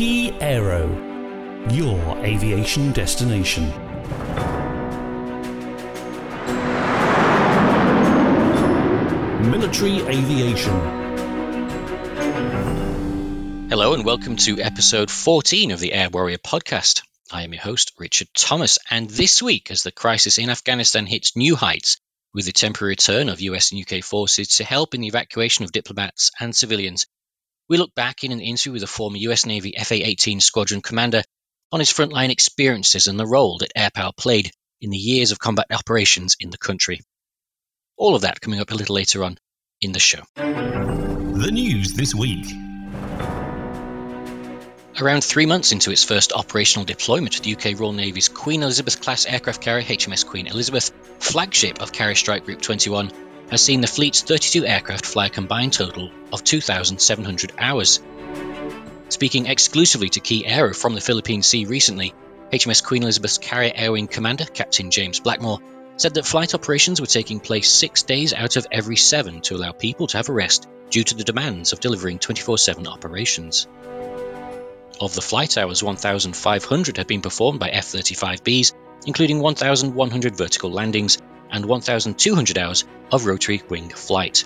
Key Aero, your aviation destination. Military Aviation. Hello, and welcome to episode 14 of the Air Warrior podcast. I am your host, Richard Thomas, and this week, as the crisis in Afghanistan hits new heights, with the temporary return of US and UK forces to help in the evacuation of diplomats and civilians, we look back in an interview with a former US Navy FA 18 squadron commander on his frontline experiences and the role that air power played in the years of combat operations in the country. All of that coming up a little later on in the show. The news this week. Around three months into its first operational deployment, the UK Royal Navy's Queen Elizabeth class aircraft carrier HMS Queen Elizabeth, flagship of Carrier Strike Group 21, has seen the fleet's 32 aircraft fly a combined total of 2,700 hours. Speaking exclusively to Key Aero from the Philippine Sea recently, HMS Queen Elizabeth's Carrier Air Wing commander, Captain James Blackmore, said that flight operations were taking place six days out of every seven to allow people to have a rest due to the demands of delivering 24 7 operations. Of the flight hours, 1,500 had been performed by F 35Bs, including 1,100 vertical landings and 1,200 hours of rotary wing flight.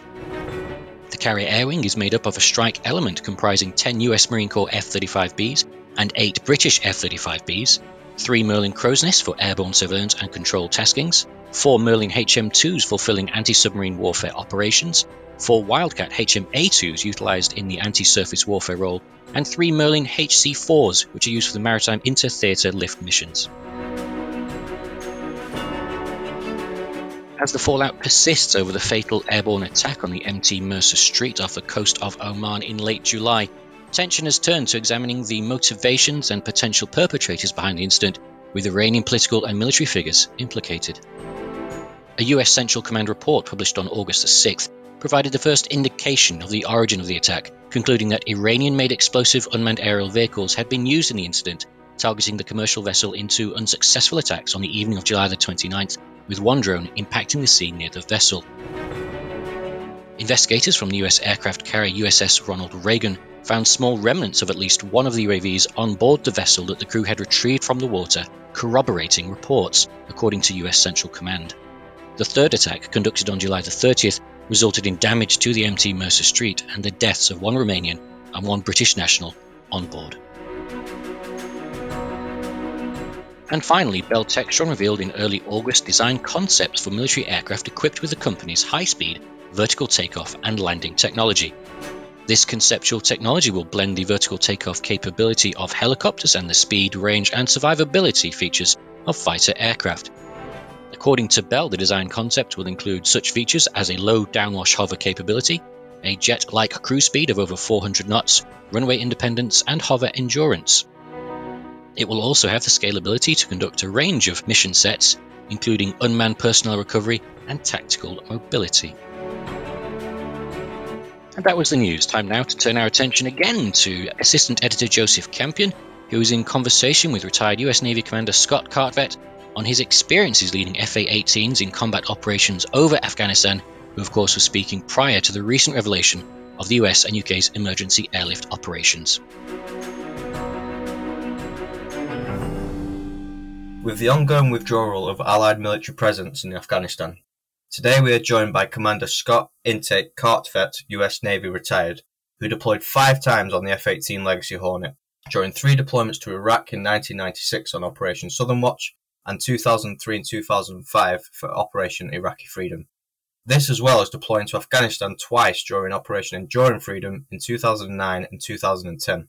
The carrier air wing is made up of a strike element comprising 10 US Marine Corps F 35Bs and 8 British F 35Bs, 3 Merlin Crow's Nest for airborne surveillance and control taskings, 4 Merlin HM2s fulfilling anti submarine warfare operations, 4 Wildcat HM-A2s utilised in the anti-surface warfare role, and 3 Merlin HC-4s which are used for the maritime inter-theatre lift missions. As the fallout persists over the fatal airborne attack on the MT Mercer Street off the coast of Oman in late July, attention has turned to examining the motivations and potential perpetrators behind the incident, with Iranian political and military figures implicated. A US Central Command report published on August 6th provided the first indication of the origin of the attack, concluding that Iranian made explosive unmanned aerial vehicles had been used in the incident, targeting the commercial vessel in two unsuccessful attacks on the evening of July 29th with one drone impacting the sea near the vessel. Investigators from the US aircraft carrier USS Ronald Reagan found small remnants of at least one of the UAVs on board the vessel that the crew had retrieved from the water, corroborating reports, according to US Central Command. The third attack, conducted on July the 30th, resulted in damage to the MT Mercer Street and the deaths of one Romanian and one British national on board. And finally, Bell Textron revealed in early August design concepts for military aircraft equipped with the company's high speed, vertical takeoff and landing technology. This conceptual technology will blend the vertical takeoff capability of helicopters and the speed, range, and survivability features of fighter aircraft. According to Bell, the design concept will include such features as a low downwash hover capability, a jet like cruise speed of over 400 knots, runway independence, and hover endurance. It will also have the scalability to conduct a range of mission sets, including unmanned personnel recovery and tactical mobility. And that was the news. Time now to turn our attention again to Assistant Editor Joseph Campion, who is in conversation with retired US Navy Commander Scott Kartvedt on his experiences leading FA 18s in combat operations over Afghanistan, who, of course, was speaking prior to the recent revelation of the US and UK's emergency airlift operations. With the ongoing withdrawal of Allied military presence in Afghanistan. Today we are joined by Commander Scott Intake Kartvedt, US Navy retired, who deployed five times on the F-18 Legacy Hornet, during three deployments to Iraq in 1996 on Operation Southern Watch and 2003 and 2005 for Operation Iraqi Freedom. This as well as deploying to Afghanistan twice during Operation Enduring Freedom in 2009 and 2010.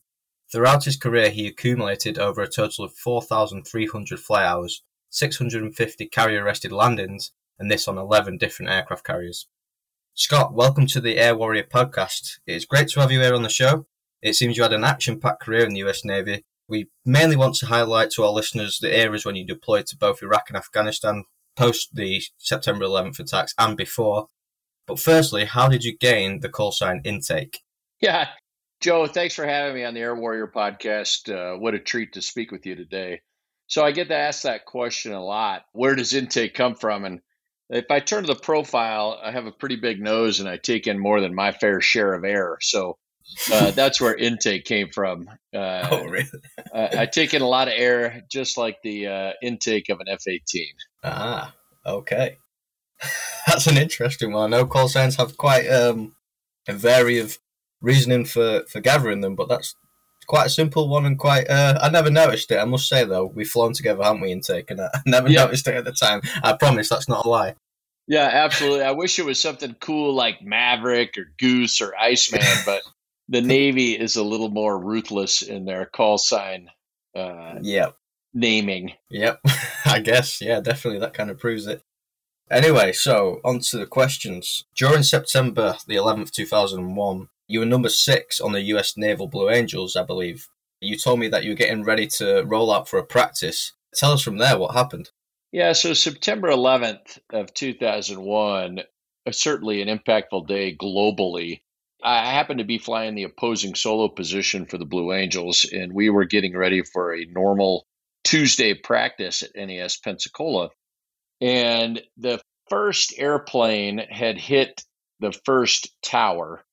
Throughout his career he accumulated over a total of 4,300 flight hours, 650 carrier-arrested landings, and this on 11 different aircraft carriers. Scott, welcome to the Air Warrior podcast. It's great to have you here on the show. It seems you had an action-packed career in the US Navy. We mainly want to highlight to our listeners the eras when you deployed to both Iraq and Afghanistan, post the September 11th attacks and before. But firstly, how did you gain the call sign intake? Yeah, Joe, thanks for having me on the Air Warrior podcast. Uh, what a treat to speak with you today. So I get to ask that question a lot. Where does intake come from? And if I turn to the profile, I have a pretty big nose and I take in more than my fair share of air. So Uh, that's where intake came from. Uh, oh, really? I, I take in a lot of air, just like the uh, intake of an F 18. Ah, okay. That's an interesting one. I know call signs have quite um, a vary of reasoning for, for gathering them, but that's quite a simple one and quite. Uh, I never noticed it. I must say though, we've flown together, haven't we? Intake, and I never Yeah. noticed it at the time. I promise that's not a lie. Yeah, absolutely. I wish it was something cool like Maverick or Goose or Iceman, but the Navy is a little more ruthless in their call sign uh, Yep, naming. yep. I guess yeah, definitely that kind of proves it. Anyway, so on to the questions. During September the 11th, 2001, you were number six on the US Naval Blue Angels, I believe. You told me that you were getting ready to roll out for a practice. Tell us from there what happened. Yeah, so September 11th of 2001, uh, certainly an impactful day globally. I happened to be flying the opposing solo position for the Blue Angels, and we were getting ready for a normal Tuesday practice at NAS Pensacola. And the first airplane had hit the first tower,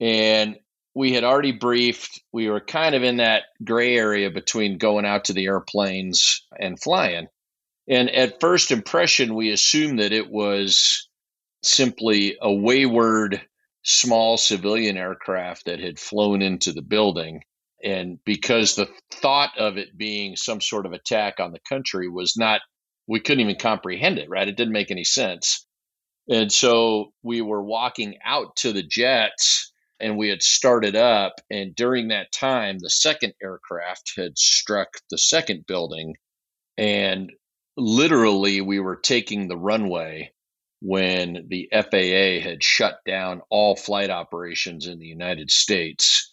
and we had already briefed. We were kind of in that gray area between going out to the airplanes and flying. And at first impression, we assumed that it was simply a wayward small civilian aircraft that had flown into the building. And because the thought of it being some sort of attack on the country was not, we couldn't even comprehend it, right? It didn't make any sense. And so we were walking out to the jets and we had started up. And during that time, the second aircraft had struck the second building. And literally we were taking the runway when the FAA had shut down all flight operations in the United States.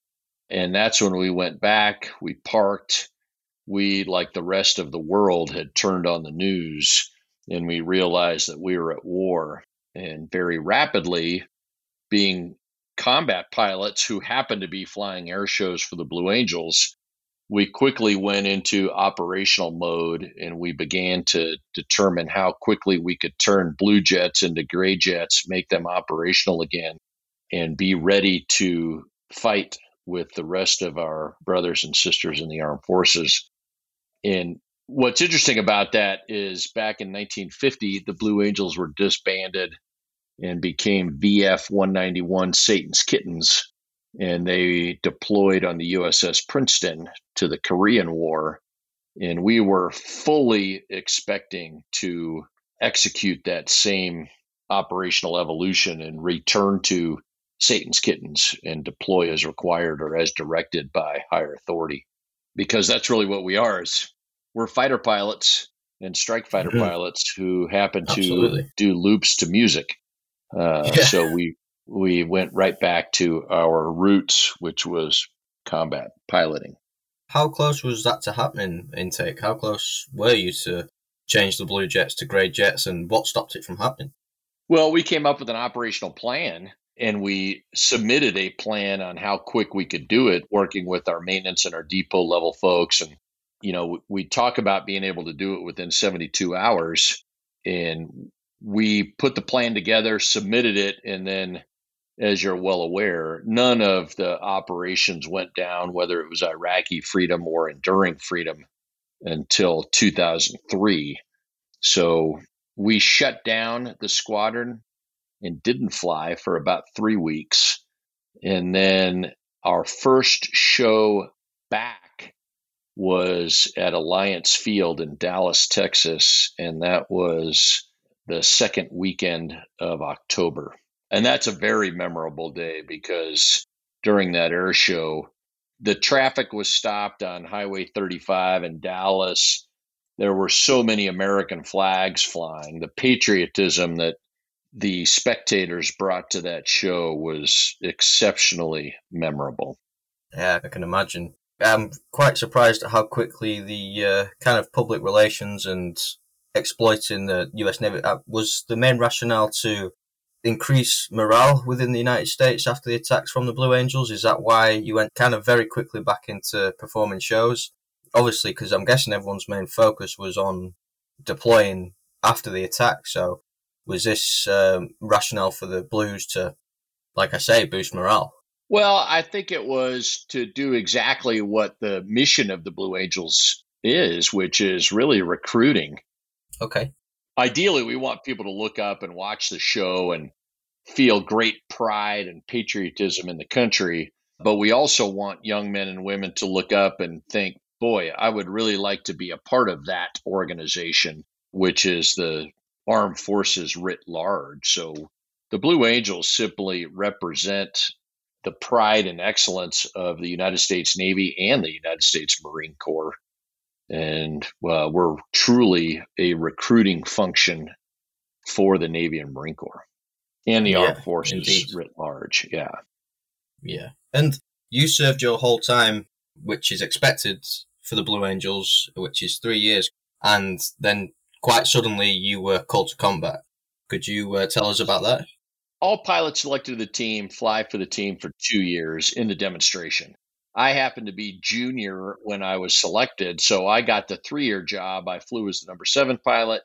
And that's when we went back, we parked, we, like the rest of the world, had turned on the news and we realized that we were at war. And very rapidly, being combat pilots who happened to be flying air shows for the Blue Angels, we quickly went into operational mode and we began to determine how quickly we could turn blue jets into gray jets, make them operational again, and be ready to fight with the rest of our brothers and sisters in the armed forces. And what's interesting about that is back in 1950, the Blue Angels were disbanded and became VF 191 Satan's Kittens and they deployed on the USS Princeton to the Korean War. And we were fully expecting to execute that same operational evolution and return to Satan's kittens and deploy as required or as directed by higher authority. Because that's really what we are is we're fighter pilots and strike fighter Mhm. pilots who happen to Absolutely. do loops to music. Uh, Yeah. So we we went right back to our roots, which was combat piloting. How close was that to happening, intake? How close were you to change the blue jets to grey jets, and what stopped it from happening? Well, we came up with an operational plan and we submitted a plan on how quick we could do it, working with our maintenance and our depot level folks. And, you know, we talk about being able to do it within 72 hours. And we put the plan together, submitted it, and then, as you're well aware, none of the operations went down, whether it was Iraqi freedom or enduring freedom, until 2003. So we shut down the squadron and didn't fly for about three weeks. And then our first show back was at Alliance Field in Dallas, Texas. And that was the second weekend of October. And that's a very memorable day because during that air show, the traffic was stopped on Highway 35 in Dallas. There were so many American flags flying. The patriotism that the spectators brought to that show was exceptionally memorable. Yeah, I can imagine. I'm quite surprised at how quickly the uh, kind of public relations and exploiting the US Navy was the main rationale to increase morale within the United States after the attacks from the Blue Angels. Is that why you went kind of very quickly back into performing shows? Obviously, because I'm guessing everyone's main focus was on deploying after the attack. So, was this um, rationale for the Blues to, like I say, boost morale? Well, I think it was to do exactly what the mission of the Blue Angels is, which is really recruiting. Okay. Ideally, we want people to look up and watch the show and feel great pride and patriotism in the country. But we also want young men and women to look up and think, boy, I would really like to be a part of that organization, which is the armed forces writ large. So the Blue Angels simply represent the pride and excellence of the United States Navy and the United States Marine Corps. And uh, we're truly a recruiting function for the Navy and Marine Corps and the Yeah, armed forces indeed. writ large. Yeah. Yeah. And you served your whole time, which is expected for the Blue Angels, which is three years, and then quite suddenly you were called to combat. Could you uh, tell us about that? all pilots selected to the team fly for the team for two years in the demonstration. I happened to be junior when I was selected, so I got the three year job. I flew as the number seven pilot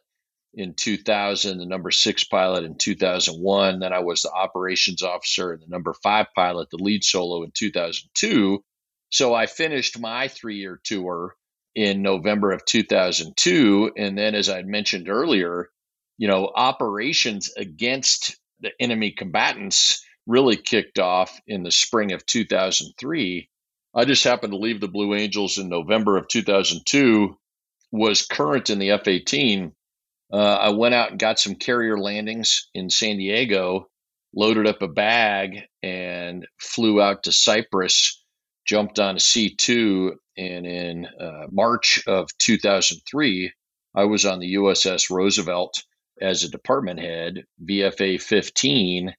in 2000, the number six pilot in 2001. Then I was the operations officer and the number five pilot, the lead solo in 2002. So I finished my three year tour in November of 2002. And then, as I mentioned earlier, you know, operations against the enemy combatants really kicked off in the spring of 2003. I just happened to leave the Blue Angels in November of 2002, was current in the F 18. Uh, I went out and got some carrier landings in San Diego, loaded up a bag, and flew out to Cyprus, jumped on a C 2. And in uh, March of 2003, I was on the USS Roosevelt as a department head, VFA 15,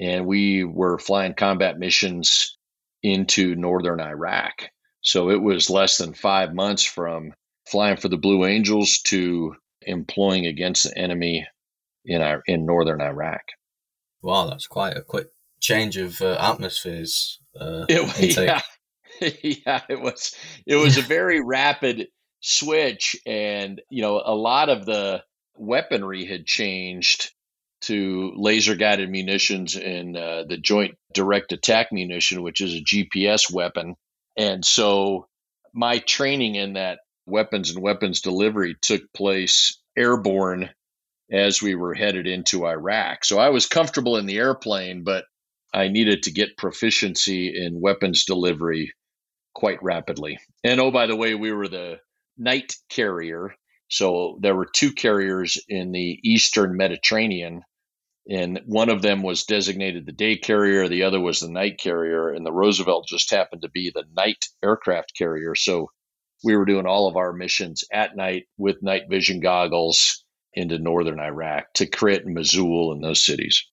and we were flying combat missions into northern Iraq. So it was less than five months from flying for the Blue Angels to employing against the enemy in our, in northern Iraq. Wow, that's quite a quick change of uh, atmospheres. Uh, It, yeah, yeah, it was it was a very rapid switch, and you know a lot of the weaponry had changed to laser guided munitions and uh, the joint direct attack munition, which is a GPS weapon. And so my training in that weapons and weapons delivery took place airborne as we were headed into Iraq. So I was comfortable in the airplane, but I needed to get proficiency in weapons delivery quite rapidly. And oh, by the way, we were the night carrier. So there were two carriers in the Eastern Mediterranean, and one of them was designated the day carrier, the other was the night carrier, and the Roosevelt just happened to be the night aircraft carrier. So we were doing all of our missions at night with night vision goggles into northern Iraq, Tikrit and Mosul and those cities.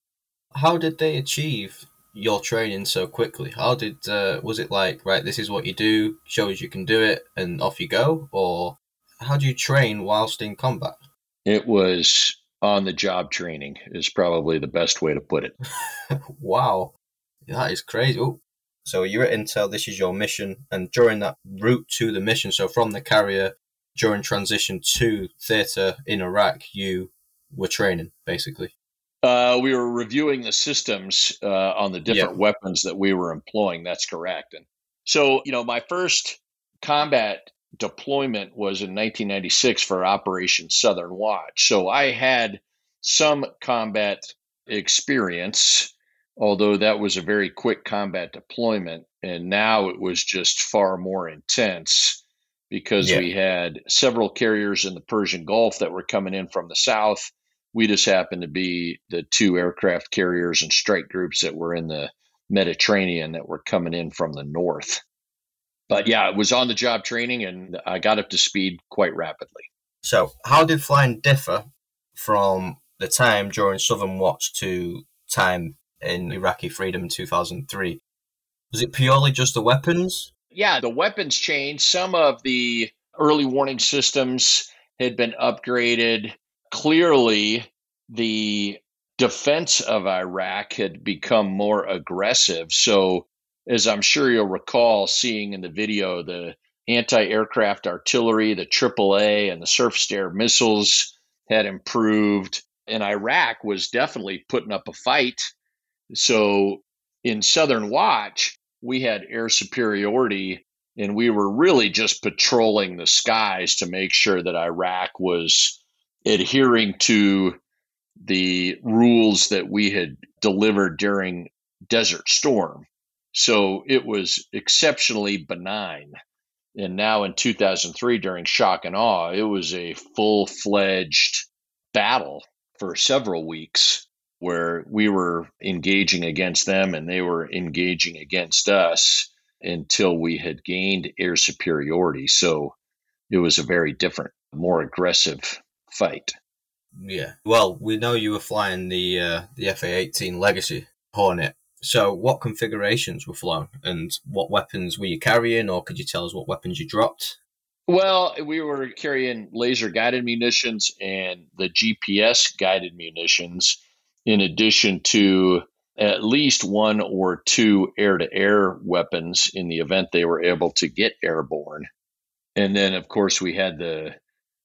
How did they achieve your training so quickly? How did uh, was it like right? This is what you do. Shows you can do it, and off you go. Or how do you train whilst in combat? It was on the job training, is probably the best way to put it. wow, that is crazy. Ooh. So you're at Intel. This is your mission, and during that route to the mission, so from the carrier during transition to theater in Iraq, you were training basically. Uh, we were reviewing the systems uh, on the different weapons that we were employing. That's correct. And so, you know, my first combat deployment was in 1996 for Operation Southern Watch. So I had some combat experience, although that was a very quick combat deployment. And now it was just far more intense because Yeah. we had several carriers in the Persian Gulf that were coming in from the south we just happened to be the two aircraft carriers and strike groups that were in the Mediterranean that were coming in from the north. But yeah, it was on the job training and I got up to speed quite rapidly. So how did flying differ from the time during Southern Watch to time in Iraqi Freedom in 2003? Was it purely just the weapons? Yeah, the weapons changed. Some of the early warning systems had been upgraded. Clearly, the defense of Iraq had become more aggressive. So, as I'm sure you'll recall seeing in the video, the anti aircraft artillery, the AAA, and the surface air missiles had improved. And Iraq was definitely putting up a fight. So, in Southern Watch, we had air superiority and we were really just patrolling the skies to make sure that Iraq was adhering to the rules that we had delivered during Desert Storm. So it was exceptionally benign. And now in 2003, during shock and awe, it was a full fledged battle for several weeks where we were engaging against them and they were engaging against us until we had gained air superiority. So it was a very different, more aggressive fight. Yeah. Well, we know you were flying the uh, the FA-18 Legacy Hornet. So, what configurations were flown, and what weapons were you carrying, or could you tell us what weapons you dropped? Well, we were carrying laser guided munitions and the GPS guided munitions, in addition to at least one or two air to air weapons in the event they were able to get airborne. And then, of course, we had the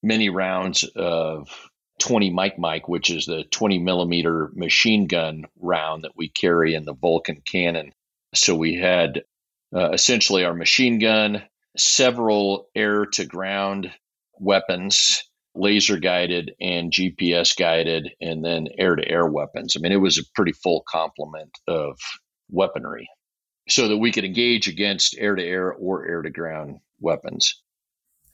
many rounds of 20 Mike Mike, which is the 20 millimeter machine gun round that we carry in the Vulcan cannon. So we had uh, essentially our machine gun, several air to ground weapons, laser guided and GPS guided, and then air to air weapons. I mean, it was a pretty full complement of weaponry so that we could engage against air to air or air to ground weapons.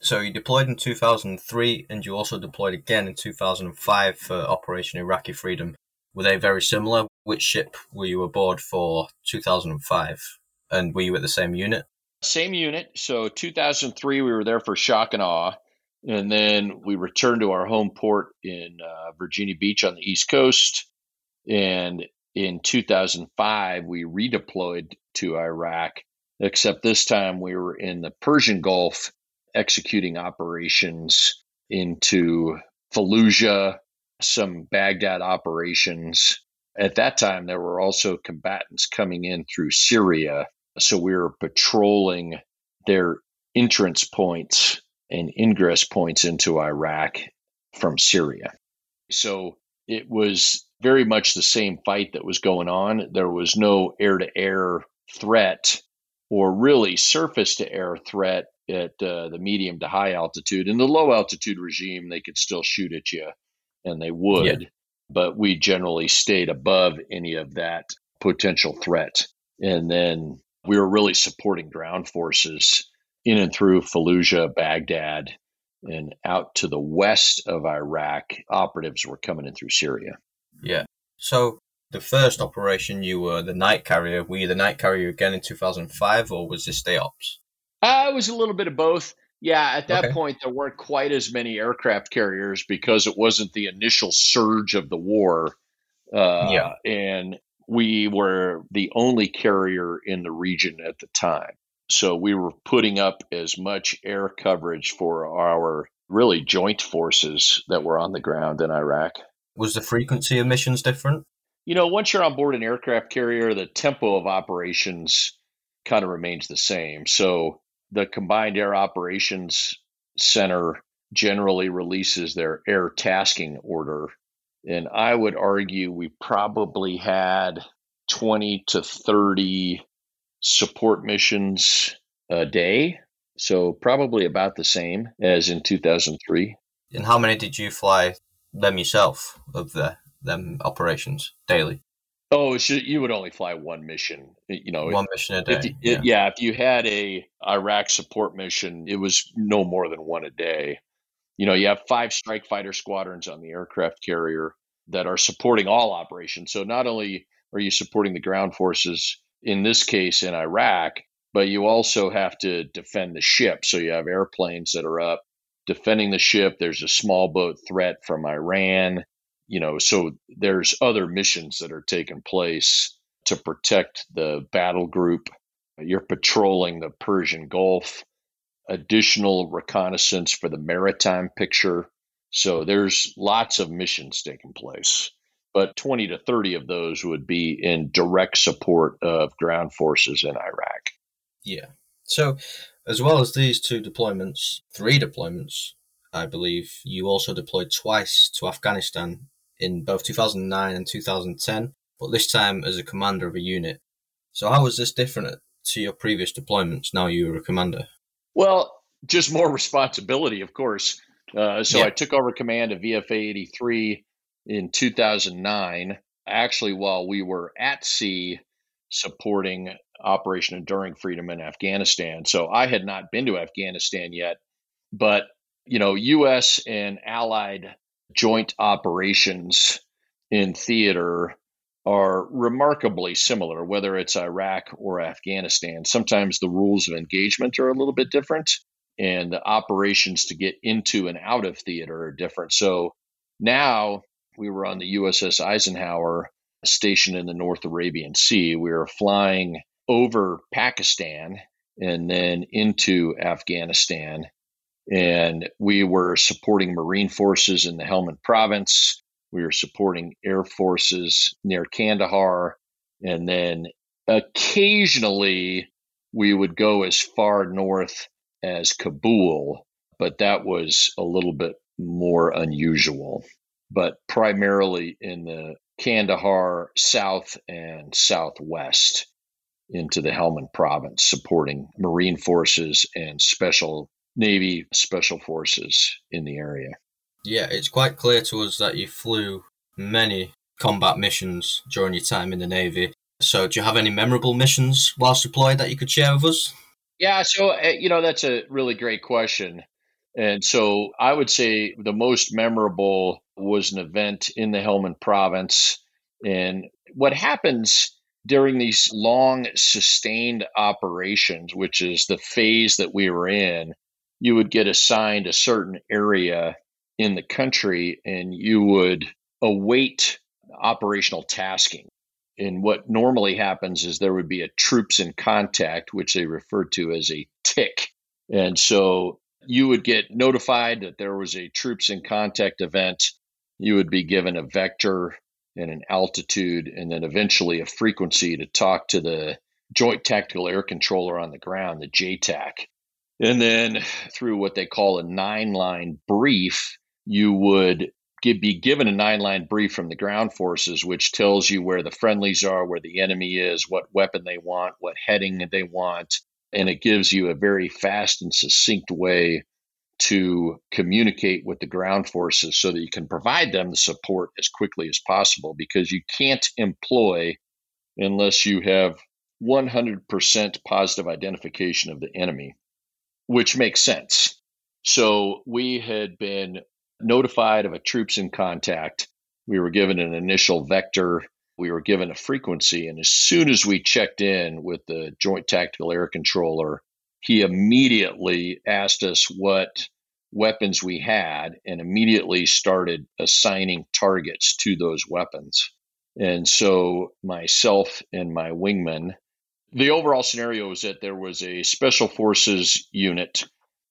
So you deployed in 2003 and you also deployed again in 2005 for Operation Iraqi Freedom. Were they very similar? Which ship were you aboard for 2005? And were you at the same unit? Same unit. So 2003, we were there for shock and awe. And then we returned to our home port in uh, Virginia Beach on the East Coast. And in 2005, we redeployed to Iraq, except this time we were in the Persian Gulf executing operations into Fallujah, some Baghdad operations. At that time, there were also combatants coming in through Syria. So we were patrolling their entrance points and ingress points into Iraq from Syria. So it was very much the same fight that was going on. There was no air to air threat or really surface to air threat at uh, the medium to high altitude. In the low altitude regime, they could still shoot at you, and they would. Yeah. But we generally stayed above any of that potential threat. And then we were really supporting ground forces in and through Fallujah, Baghdad, and out to the west of Iraq. Operatives were coming in through Syria. Yeah. So the first operation, you were the night carrier. Were you the night carrier again in 2005, or was this day ops? Uh, it was a little bit of both. Yeah, at that okay. point, there weren't quite as many aircraft carriers because it wasn't the initial surge of the war. Uh, yeah. And we were the only carrier in the region at the time. So we were putting up as much air coverage for our really joint forces that were on the ground in Iraq. Was the frequency of missions different? You know, once you're on board an aircraft carrier, the tempo of operations kind of remains the same. So the Combined Air Operations Center generally releases their air tasking order. And I would argue we probably had 20 to 30 support missions a day. So probably about the same as in 2003. And how many did you fly them yourself of the them operations daily? Oh, you would only fly one mission. You know, one mission a day. If, yeah. yeah, if you had a Iraq support mission, it was no more than one a day. You know, you have five strike fighter squadrons on the aircraft carrier that are supporting all operations. So not only are you supporting the ground forces in this case in Iraq, but you also have to defend the ship. So you have airplanes that are up defending the ship. There's a small boat threat from Iran you know, so there's other missions that are taking place to protect the battle group. You're patrolling the Persian Gulf, additional reconnaissance for the maritime picture. So there's lots of missions taking place, but 20 to 30 of those would be in direct support of ground forces in Iraq. Yeah. So, as well as these two deployments, three deployments, I believe, you also deployed twice to Afghanistan in both 2009 and 2010, but this time as a commander of a unit. So, how was this different to your previous deployments now you were a commander? Well, just more responsibility, of course. Uh, so Yeah. I took over command of VFA 83 in 2009, actually, while we were at sea supporting Operation Enduring Freedom in Afghanistan. So I had not been to Afghanistan yet, but you know, U.S. and allied joint operations in theater are remarkably similar, whether it's Iraq or Afghanistan. Sometimes the rules of engagement are a little bit different, and the operations to get into and out of theater are different. So now we were on the USS Eisenhower stationed in the North Arabian Sea. We were flying over Pakistan and then into Afghanistan. And we were supporting Marine forces in the Helmand province. We were supporting air forces near Kandahar. And then occasionally we would go as far north as Kabul, but that was a little bit more unusual. But primarily in the Kandahar south and southwest into the Helmand province, supporting Marine forces and special Navy special forces in the area. Yeah, it's quite clear to us that you flew many combat missions during your time in the Navy. So, do you have any memorable missions whilst deployed that you could share with us? Yeah, so uh, you know that's a really great question. And so I would say the most memorable was an event in the Helmand province. And what happens during these long sustained operations, which is the phase that we were in, you would get assigned a certain area in the country and you would await operational tasking. And what normally happens is there would be a troops in contact, which they refer to as a tick. And so you would get notified that there was a troops in contact event. You would be given a vector and an altitude, and then eventually a frequency to talk to the Joint Tactical Air Controller on the ground, the JTAC. And then through what they call a nine line brief, you would give, be given a nine line brief from the ground forces, which tells you where the friendlies are, where the enemy is, what weapon they want, what heading they want. And it gives you a very fast and succinct way to communicate with the ground forces so that you can provide them the support as quickly as possible because you can't employ unless you have 100% positive identification of the enemy, which makes sense. So we had been notified of a troops in contact. We were given an initial vector. We were given a frequency. And as soon as we checked in with the Joint Tactical Air Controller, he immediately asked us what weapons we had and immediately started assigning targets to those weapons. And so myself and my wingman, the overall scenario was that there was a special forces unit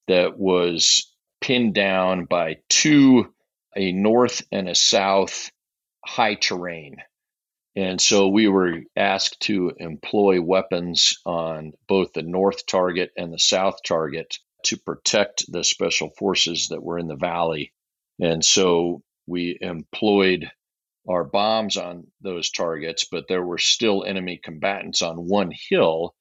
that was pinned down by two, a north and a south high terrain. And so we were asked to employ weapons on both the north target and the south target to protect the special forces that were in the valley. And so we employed our bombs on those targets, but there were still enemy combatants on one hill.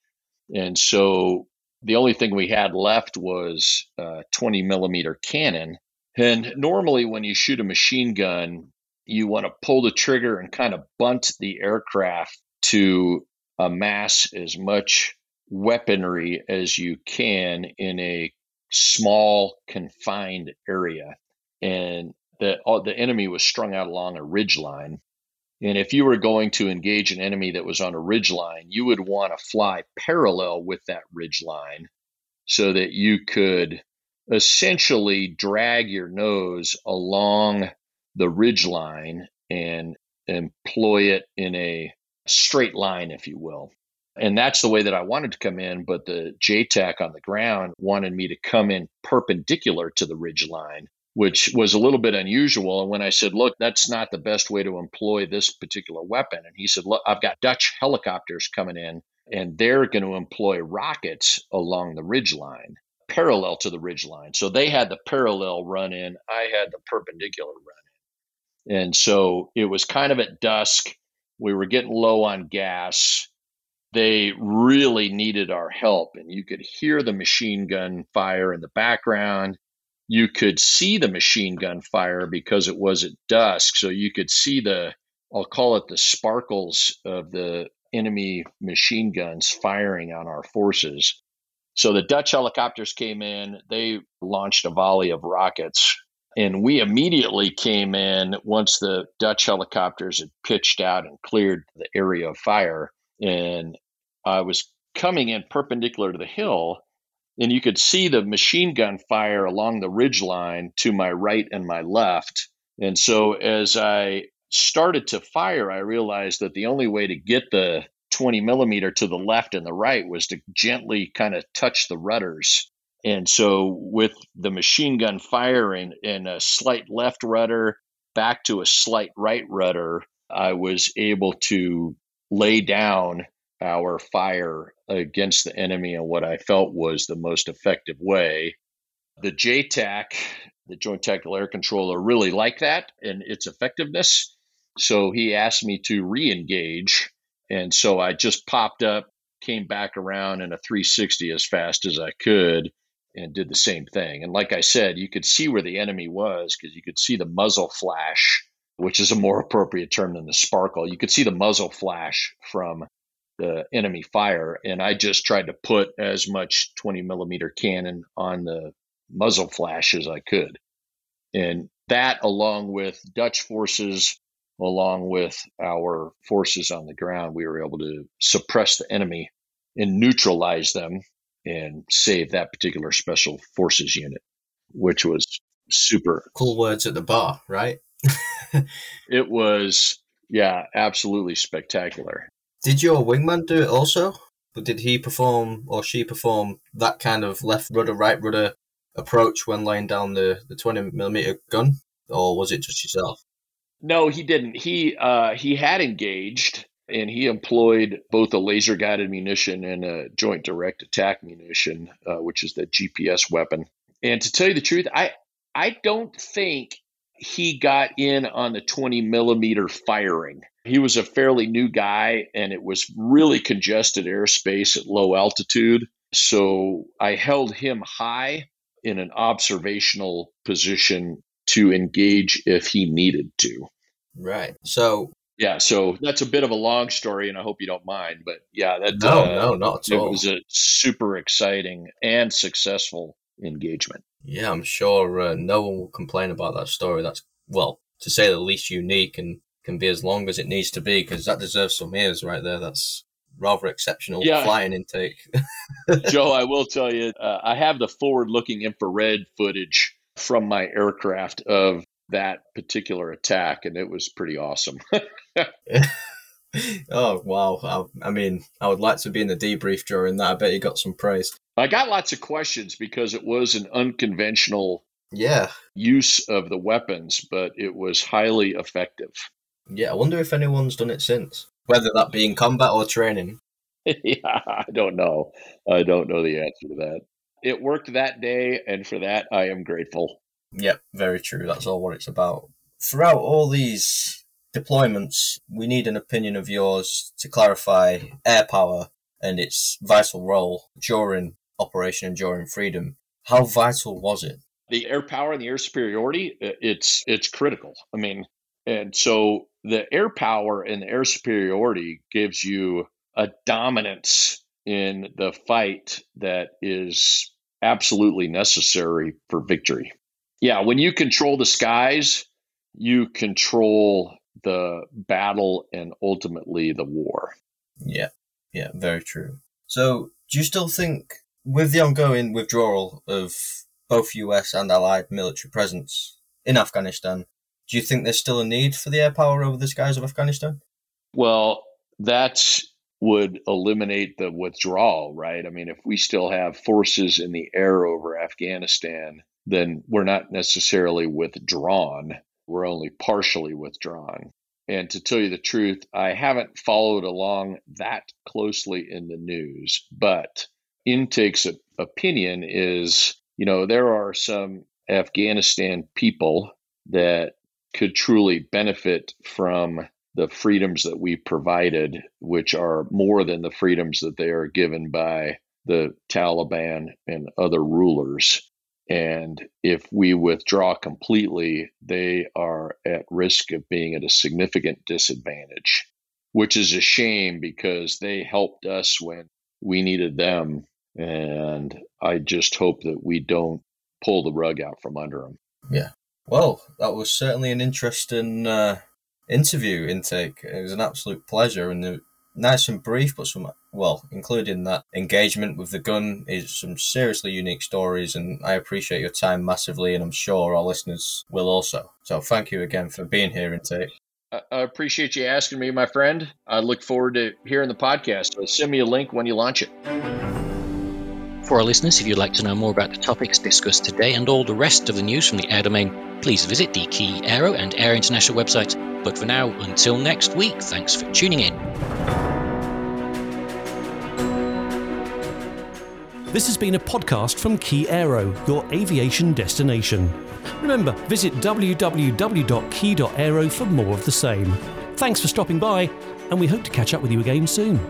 And so the only thing we had left was a 20 millimeter cannon. And normally, when you shoot a machine gun, you want to pull the trigger and kind of bunt the aircraft to amass as much weaponry as you can in a small confined area and the the enemy was strung out along a ridge line and if you were going to engage an enemy that was on a ridge line you would want to fly parallel with that ridge line so that you could essentially drag your nose along the ridge line and employ it in a straight line if you will and that's the way that I wanted to come in. But the JTAC on the ground wanted me to come in perpendicular to the ridge line, which was a little bit unusual. And when I said, look, that's not the best way to employ this particular weapon, and he said, look, I've got Dutch helicopters coming in, and they're going to employ rockets along the ridge line. Parallel to the ridge line. So they had the parallel run in, I had the perpendicular run in. And so it was kind of at dusk. We were getting low on gas they really needed our help. And you could hear the machine gun fire in the background. You could see the machine gun fire because it was at dusk. So you could see the, I'll call it the sparkles of the enemy machine guns firing on our forces. So the Dutch helicopters came in, they launched a volley of rockets. And we immediately came in once the Dutch helicopters had pitched out and cleared the area of fire. And I was coming in perpendicular to the hill, and you could see the machine gun fire along the ridge line to my right and my left. And so as I started to fire, I realized that the only way to get the 20 millimeter to the left and the right was to gently kind of touch the rudders. And so, with the machine gun firing and a slight left rudder back to a slight right rudder, I was able to lay down our fire against the enemy in what I felt was the most effective way. The JTAC, the Joint Tactical Air Controller, really liked that and its effectiveness. So he asked me to re engage and so I just popped up, came back around in a 360 as fast as I could, and did the same thing. And like I said, you could see where the enemy was because you could see the muzzle flash, which is a more appropriate term than the sparkle. You could see the muzzle flash from the enemy fire. And I just tried to put as much 20 millimeter cannon on the muzzle flash as I could. And that, along with Dutch forces along with our forces on the ground, we were able to suppress the enemy and neutralize them and save that particular special forces unit, which was super cool words at the bar, right? it was, yeah, absolutely spectacular. Did your wingman do it also? But did he perform or she perform that kind of left rudder, right rudder approach when laying down the, the 20 millimeter gun? Or was it just yourself? No, he didn't. He uh, he had engaged and he employed both a laser guided munition and a joint direct attack munition, uh, which is the GPS weapon. And to tell you the truth, I I don't think he got in on the 20 millimeter firing. He was a fairly new guy, and it was really congested airspace at low altitude. So I held him high in an observational position to engage if he needed to. Right. So yeah, so that's a bit of a long story, and I hope you don't mind. But yeah, that no, uh, no, not at it all. Was a super exciting and successful engagement. Yeah, I'm sure uh, no one will complain about that story. That's well, to say the least, unique and can be as long as it needs to be because that deserves some ears right there. That's rather exceptional yeah. flying intake. Joe, I will tell you, uh, I have the forward-looking infrared footage from my aircraft of that particular attack, and it was pretty awesome. oh wow! I, I, mean, I would like to be in the debrief during that. I bet you got some praise. I got lots of questions because it was an unconventional yeah use of the weapons, but it was highly effective. Yeah, I wonder if anyone's done it since, whether that be in combat or training. yeah, I don't know. I don't know the answer to that. It worked that day, and for that, I am grateful. Yep, very true. That's all what it's about. Throughout all these deployments, we need an opinion of yours to clarify air power and its vital role during Operation Enduring Freedom. How vital was it? The air power and the air superiority, it's it's critical. I mean, and so the air power and the air superiority gives you a dominance in the fight that is absolutely necessary for victory. Yeah, when you control the skies, you control the battle and ultimately the war. Yeah, yeah, very true. So, do you still think, with the ongoing withdrawal of both US and Allied military presence in Afghanistan, do you think there's still a need for the air power over the skies of Afghanistan? Well, that would eliminate the withdrawal, right? I mean, if we still have forces in the air over Afghanistan, then we're not necessarily withdrawn. We're only partially withdrawn. And to tell you the truth, I haven't followed along that closely in the news, but Intake's opinion is, you know, there are some Afghanistan people that could truly benefit from the freedoms that we provided, which are more than the freedoms that they are given by the Taliban and other rulers. And if we withdraw completely, they are at risk of being at a significant disadvantage, which is a shame because they helped us when we needed them. And I just hope that we don't pull the rug out from under them. Yeah. Well, that was certainly an interesting uh, interview intake. It was an absolute pleasure and nice and brief, but some well, including that engagement with the gun is some seriously unique stories, and I appreciate your time massively, and I'm sure our listeners will also. So thank you again for being here, Intake. I appreciate you asking me, my friend. I look forward to hearing the podcast. So send me a link when you launch it. For our listeners, if you'd like to know more about the topics discussed today and all the rest of the news from the air domain, please visit the Key Aero and Air International website. But for now, until next week, thanks for tuning in. This has been a podcast from Key Aero, your aviation destination. Remember, visit www.key.aero for more of the same. Thanks for stopping by, and we hope to catch up with you again soon.